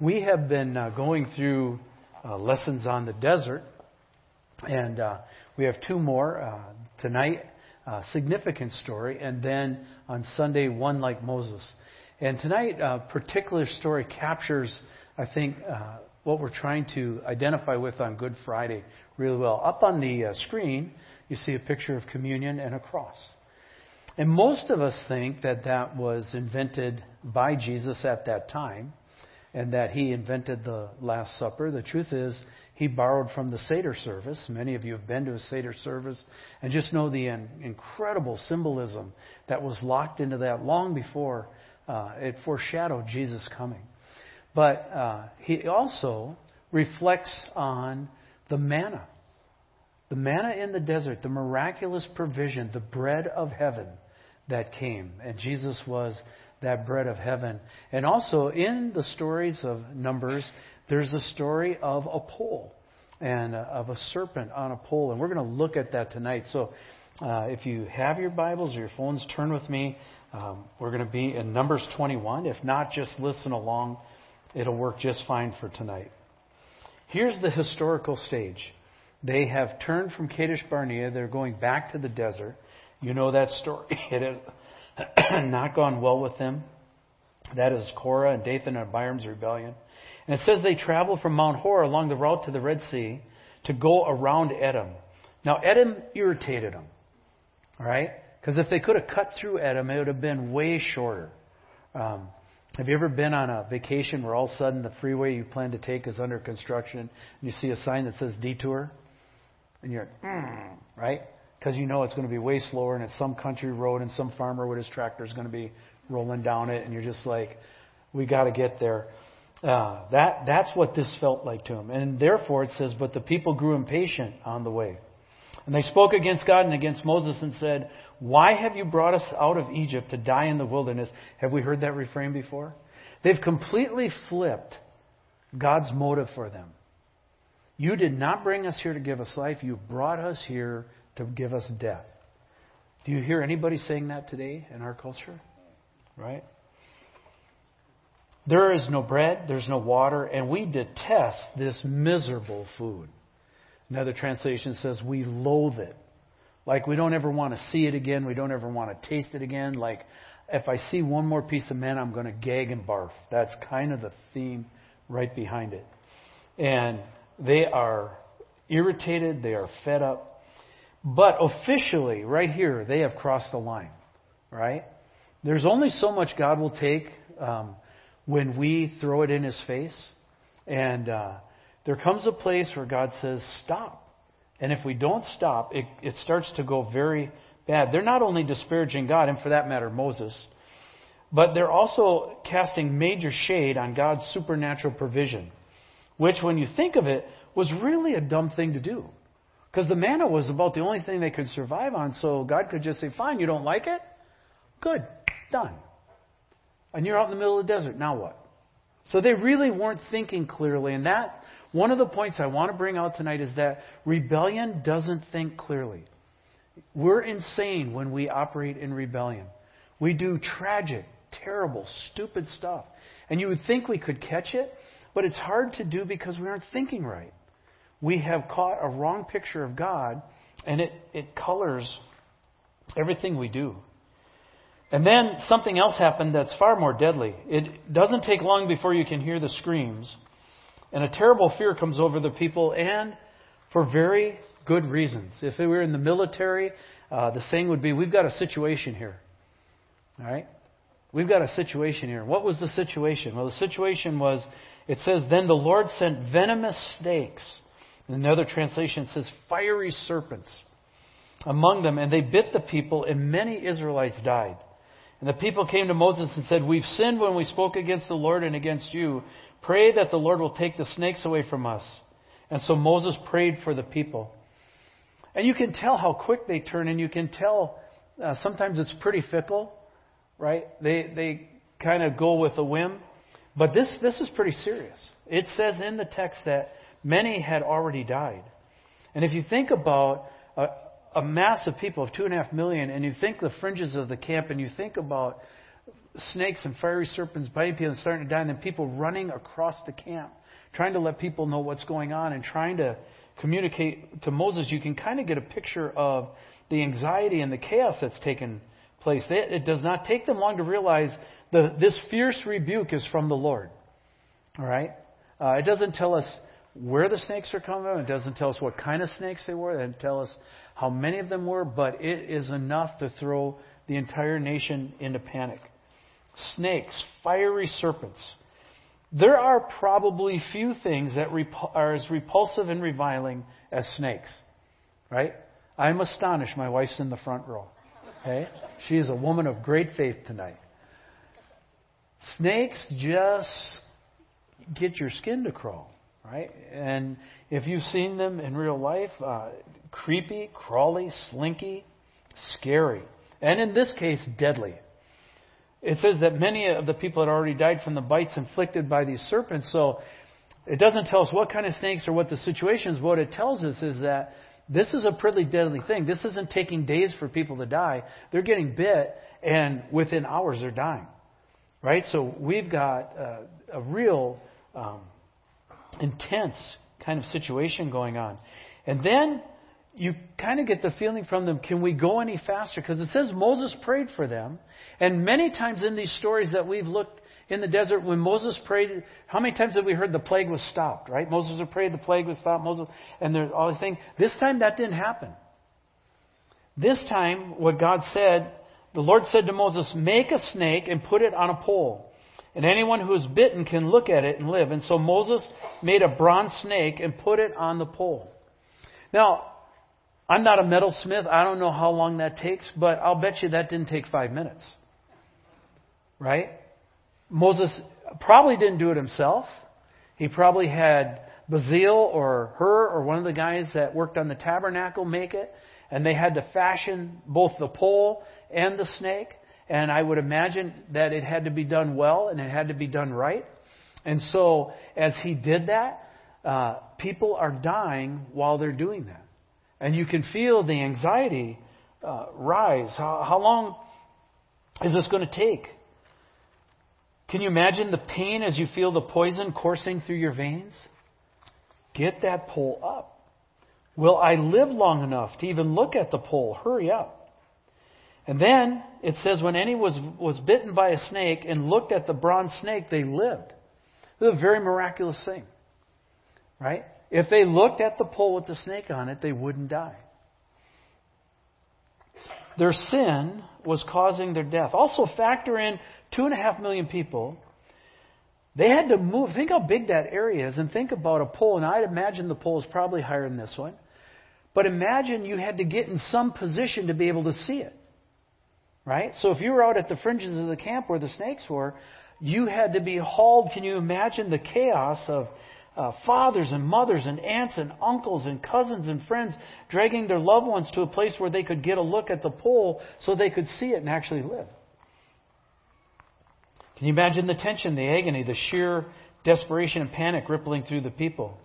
We have been uh, going through uh, lessons on the desert, and uh, we have two more uh, tonight. Uh, significant story, and then on Sunday, one like Moses. And tonight, a particular story captures, I think, uh, what we're trying to identify with on Good Friday really well. Up on the uh, screen, you see a picture of communion and a cross. And most of us think that that was invented by Jesus at that time and that he invented the Last Supper. The truth is, he borrowed from the Seder service. Many of you have been to a Seder service and just know the incredible symbolism that was locked into that long before uh, it foreshadowed Jesus coming. But uh, he also reflects on the manna. The manna in the desert, the miraculous provision, the bread of heaven that came. And Jesus was that bread of heaven. And also in the stories of Numbers, there's a story of a pole and uh, of a serpent on a pole. And we're going to look at that tonight. So uh, if you have your Bibles or your phones, turn with me. Um, we're going to be in Numbers 21. If not, just listen along. It'll work just fine for tonight. Here's the historical stage. They have turned from Kadesh Barnea. They're going back to the desert. You know that story. It has not gone well with them. That is Korah and Dathan and Abiram's rebellion. And it says they traveled from Mount Hor along the route to the Red Sea to go around Edom. Now, Edom irritated them. Right? Because if they could have cut through Edom, it would have been way shorter. Um, have you ever been on a vacation where all of a sudden the freeway you plan to take is under construction and you see a sign that says detour? And you're, mm, right? Because you know it's going to be way slower and it's some country road and some farmer with his tractor is going to be rolling down it and you're just like, we got to get there. Uh, that, that's what this felt like to him. And therefore it says, but the people grew impatient on the way. And they spoke against God and against Moses and said, Why have you brought us out of Egypt to die in the wilderness? Have we heard that refrain before? They've completely flipped God's motive for them. You did not bring us here to give us life. You brought us here to give us death. Do you hear anybody saying that today in our culture? Right? There is no bread, there's no water, and we detest this miserable food. Another translation says we loathe it. Like we don't ever want to see it again, we don't ever want to taste it again. Like if I see one more piece of man, I'm going to gag and barf. That's kind of the theme right behind it. And they are irritated, they are fed up. But officially, right here, they have crossed the line, right? There's only so much God will take um, when we throw it in His face. And uh, there comes a place where God says, stop. And if we don't stop, it, it starts to go very bad. They're not only disparaging God, and for that matter, Moses, but they're also casting major shade on God's supernatural provision, which, when you think of it, was really a dumb thing to do. Because the manna was about the only thing they could survive on, so God could just say, Fine, you don't like it? Good, done. And you're out in the middle of the desert, now what? So they really weren't thinking clearly, and that one of the points I want to bring out tonight is that rebellion doesn't think clearly. We're insane when we operate in rebellion. We do tragic, terrible, stupid stuff. And you would think we could catch it, but it's hard to do because we aren't thinking right. We have caught a wrong picture of God, and it, it colors everything we do. And then something else happened that's far more deadly. It doesn't take long before you can hear the screams. And a terrible fear comes over the people, and for very good reasons. If we were in the military, uh, the saying would be, We've got a situation here. All right? We've got a situation here. What was the situation? Well, the situation was, it says, Then the Lord sent venomous snakes. Another translation says, fiery serpents among them, and they bit the people, and many Israelites died. And the people came to Moses and said, We've sinned when we spoke against the Lord and against you. Pray that the Lord will take the snakes away from us. And so Moses prayed for the people. And you can tell how quick they turn, and you can tell uh, sometimes it's pretty fickle, right? They, they kind of go with a whim. But this, this is pretty serious. It says in the text that many had already died. And if you think about a, a mass of people of two and a half million, and you think the fringes of the camp, and you think about snakes and fiery serpents biting people and starting to die, and then people running across the camp, trying to let people know what's going on and trying to communicate to Moses, you can kind of get a picture of the anxiety and the chaos that's taken place. It does not take them long to realize the, this fierce rebuke is from the Lord. All right? Uh, it doesn't tell us where the snakes are coming from. It doesn't tell us what kind of snakes they were. It doesn't tell us how many of them were, but it is enough to throw the entire nation into panic. Snakes, fiery serpents. There are probably few things that are as repulsive and reviling as snakes. Right? I'm astonished my wife's in the front row. Okay? She is a woman of great faith tonight. Snakes just get your skin to crawl, right? And if you've seen them in real life, uh, creepy, crawly, slinky, scary. And in this case, deadly. It says that many of the people had already died from the bites inflicted by these serpents, so it doesn't tell us what kind of snakes or what the situation is. What it tells us is that this is a pretty deadly thing. This isn't taking days for people to die. They're getting bit, and within hours they're dying. Right? So we've got uh, a real um, intense kind of situation going on. And then you kind of get the feeling from them can we go any faster? Because it says Moses prayed for them. And many times in these stories that we've looked in the desert, when Moses prayed, how many times have we heard the plague was stopped, right? Moses prayed, the plague was stopped, Moses, and there's all these things. This time that didn't happen. This time, what God said, the Lord said to Moses, Make a snake and put it on a pole. And anyone who is bitten can look at it and live. And so Moses made a bronze snake and put it on the pole. Now, I'm not a metalsmith. I don't know how long that takes, but I'll bet you that didn't take five minutes. Right? Moses probably didn't do it himself. He probably had Bezalel or Hur or one of the guys that worked on the tabernacle make it, and they had to fashion both the pole and the snake. And I would imagine that it had to be done well and it had to be done right. And so, as he did that, uh, people are dying while they're doing that. And you can feel the anxiety uh, rise. How, how long is this going to take? Can you imagine the pain as you feel the poison coursing through your veins? Get that pole up. Will I live long enough to even look at the pole? Hurry up. And then it says, when any was, was bitten by a snake and looked at the bronze snake, they lived. It was a very miraculous thing. Right? If they looked at the pole with the snake on it, they wouldn't die. Their sin was causing their death. Also, factor in two and a half million people. They had to move. Think how big that area is, and think about a pole. And I'd imagine the pole is probably higher than this one. But imagine you had to get in some position to be able to see it. Right? So if you were out at the fringes of the camp where the snakes were, you had to be hauled. Can you imagine the chaos of uh, fathers and mothers and aunts and uncles and cousins and friends dragging their loved ones to a place where they could get a look at the pole so they could see it and actually live. Can you imagine the tension, the agony, the sheer desperation and panic rippling through the people?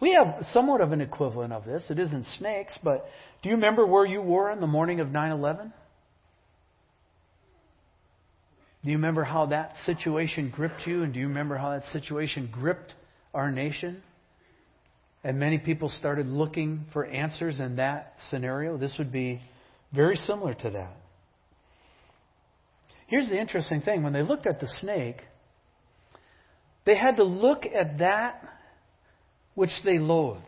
We have somewhat of an equivalent of this. It isn't snakes, but do you remember where you were on the morning of 9 11? Do you remember how that situation gripped you? And do you remember how that situation gripped our nation? And many people started looking for answers in that scenario. This would be very similar to that. Here's the interesting thing when they looked at the snake, they had to look at that which they loathed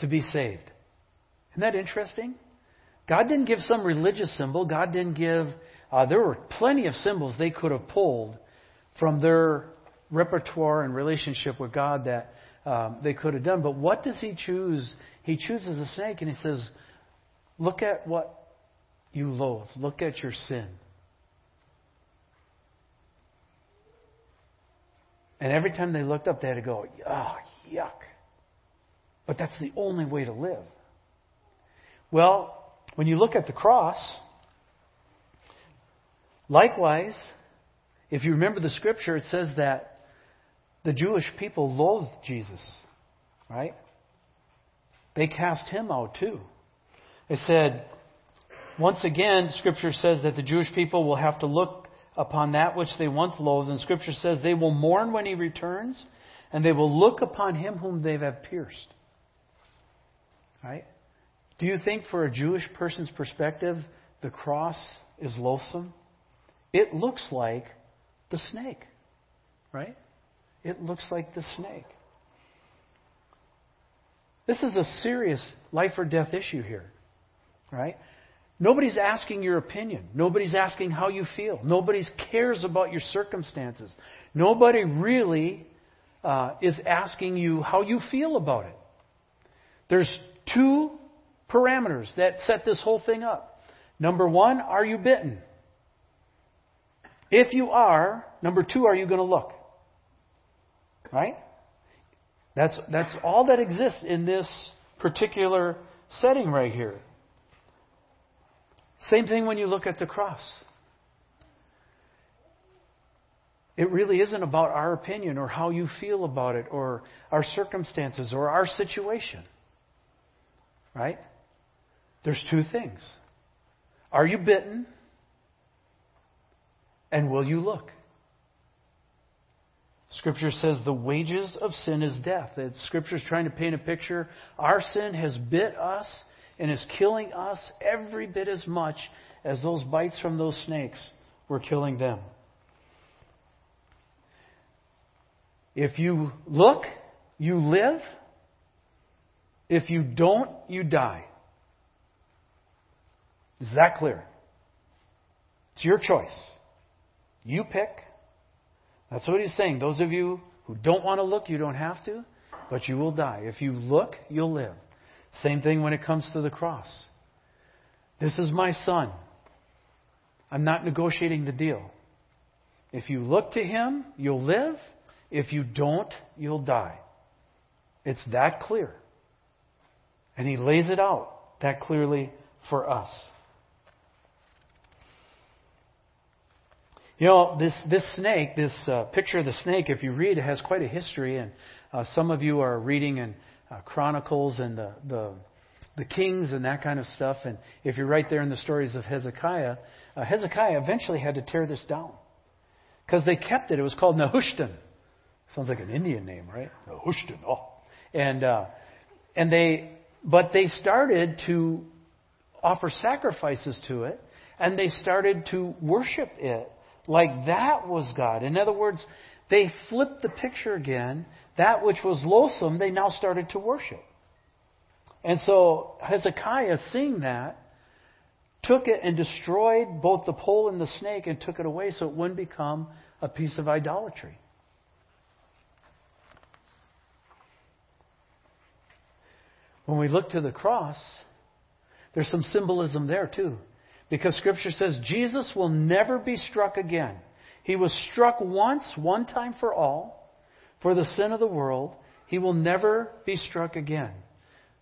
to be saved. Isn't that interesting? God didn't give some religious symbol. God didn't give. Uh, there were plenty of symbols they could have pulled from their repertoire and relationship with God that um, they could have done. But what does he choose? He chooses a snake and he says, Look at what you loathe. Look at your sin. And every time they looked up, they had to go, oh, yuck. But that's the only way to live. Well, when you look at the cross, likewise, if you remember the scripture, it says that the Jewish people loathed Jesus, right? They cast him out too. They said, once again, Scripture says that the Jewish people will have to look upon that which they once loathed, and Scripture says they will mourn when he returns, and they will look upon him whom they have pierced. Right? Do you think, for a Jewish person's perspective, the cross is loathsome? It looks like the snake, right? It looks like the snake. This is a serious life or death issue here, right? Nobody's asking your opinion. Nobody's asking how you feel. Nobody cares about your circumstances. Nobody really uh, is asking you how you feel about it. There's two parameters that set this whole thing up. Number one, are you bitten? If you are, number two, are you going to look? Right? That's, that's all that exists in this particular setting right here. Same thing when you look at the cross. It really isn't about our opinion or how you feel about it or our circumstances or our situation. Right? There's two things. Are you bitten? And will you look? Scripture says the wages of sin is death. Scripture is trying to paint a picture. Our sin has bit us and is killing us every bit as much as those bites from those snakes were killing them. If you look, you live. If you don't, you die. Is that clear? It's your choice. You pick. That's what he's saying. Those of you who don't want to look, you don't have to, but you will die. If you look, you'll live. Same thing when it comes to the cross. This is my son. I'm not negotiating the deal. If you look to him, you'll live. If you don't, you'll die. It's that clear. And he lays it out that clearly for us. You know, this, this snake, this uh, picture of the snake, if you read, it has quite a history. And uh, some of you are reading in uh, Chronicles and the, the, the Kings and that kind of stuff. And if you're right there in the stories of Hezekiah, uh, Hezekiah eventually had to tear this down because they kept it. It was called Nehushtan. Sounds like an Indian name, right? Nehushtan. Oh, and uh, and they, but they started to offer sacrifices to it, and they started to worship it like that was God. In other words, they flipped the picture again. That which was loathsome, they now started to worship. And so Hezekiah, seeing that, took it and destroyed both the pole and the snake and took it away so it wouldn't become a piece of idolatry. When we look to the cross, there's some symbolism there too. Because Scripture says Jesus will never be struck again. He was struck once, one time for all, for the sin of the world. He will never be struck again.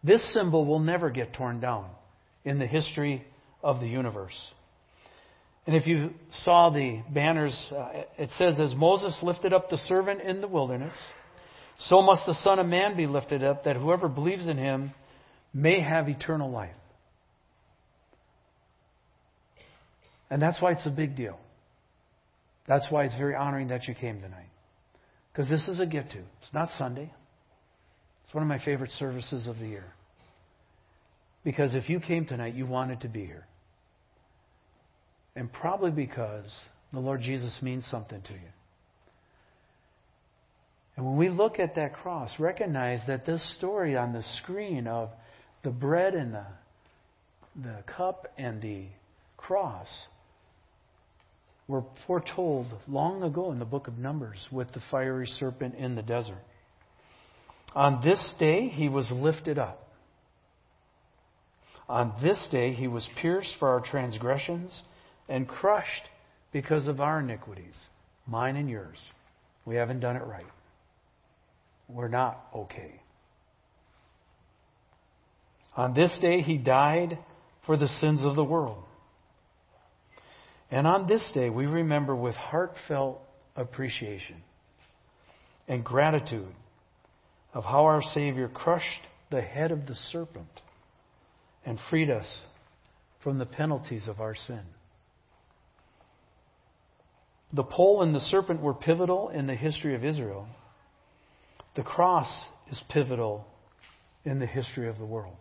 This symbol will never get torn down in the history of the universe. And if you saw the banners, uh, it says, As Moses lifted up the servant in the wilderness, so must the Son of Man be lifted up, that whoever believes in him may have eternal life. And that's why it's a big deal. That's why it's very honoring that you came tonight. Because this is a get to. It's not Sunday. It's one of my favorite services of the year. Because if you came tonight, you wanted to be here. And probably because the Lord Jesus means something to you. And when we look at that cross, recognize that this story on the screen of the bread and the, the cup and the cross were foretold long ago in the book of Numbers with the fiery serpent in the desert. On this day, he was lifted up. On this day, he was pierced for our transgressions and crushed because of our iniquities, mine and yours. We haven't done it right. We're not okay. On this day, he died for the sins of the world. And on this day, we remember with heartfelt appreciation and gratitude of how our Savior crushed the head of the serpent and freed us from the penalties of our sin. The pole and the serpent were pivotal in the history of Israel. The cross is pivotal in the history of the world.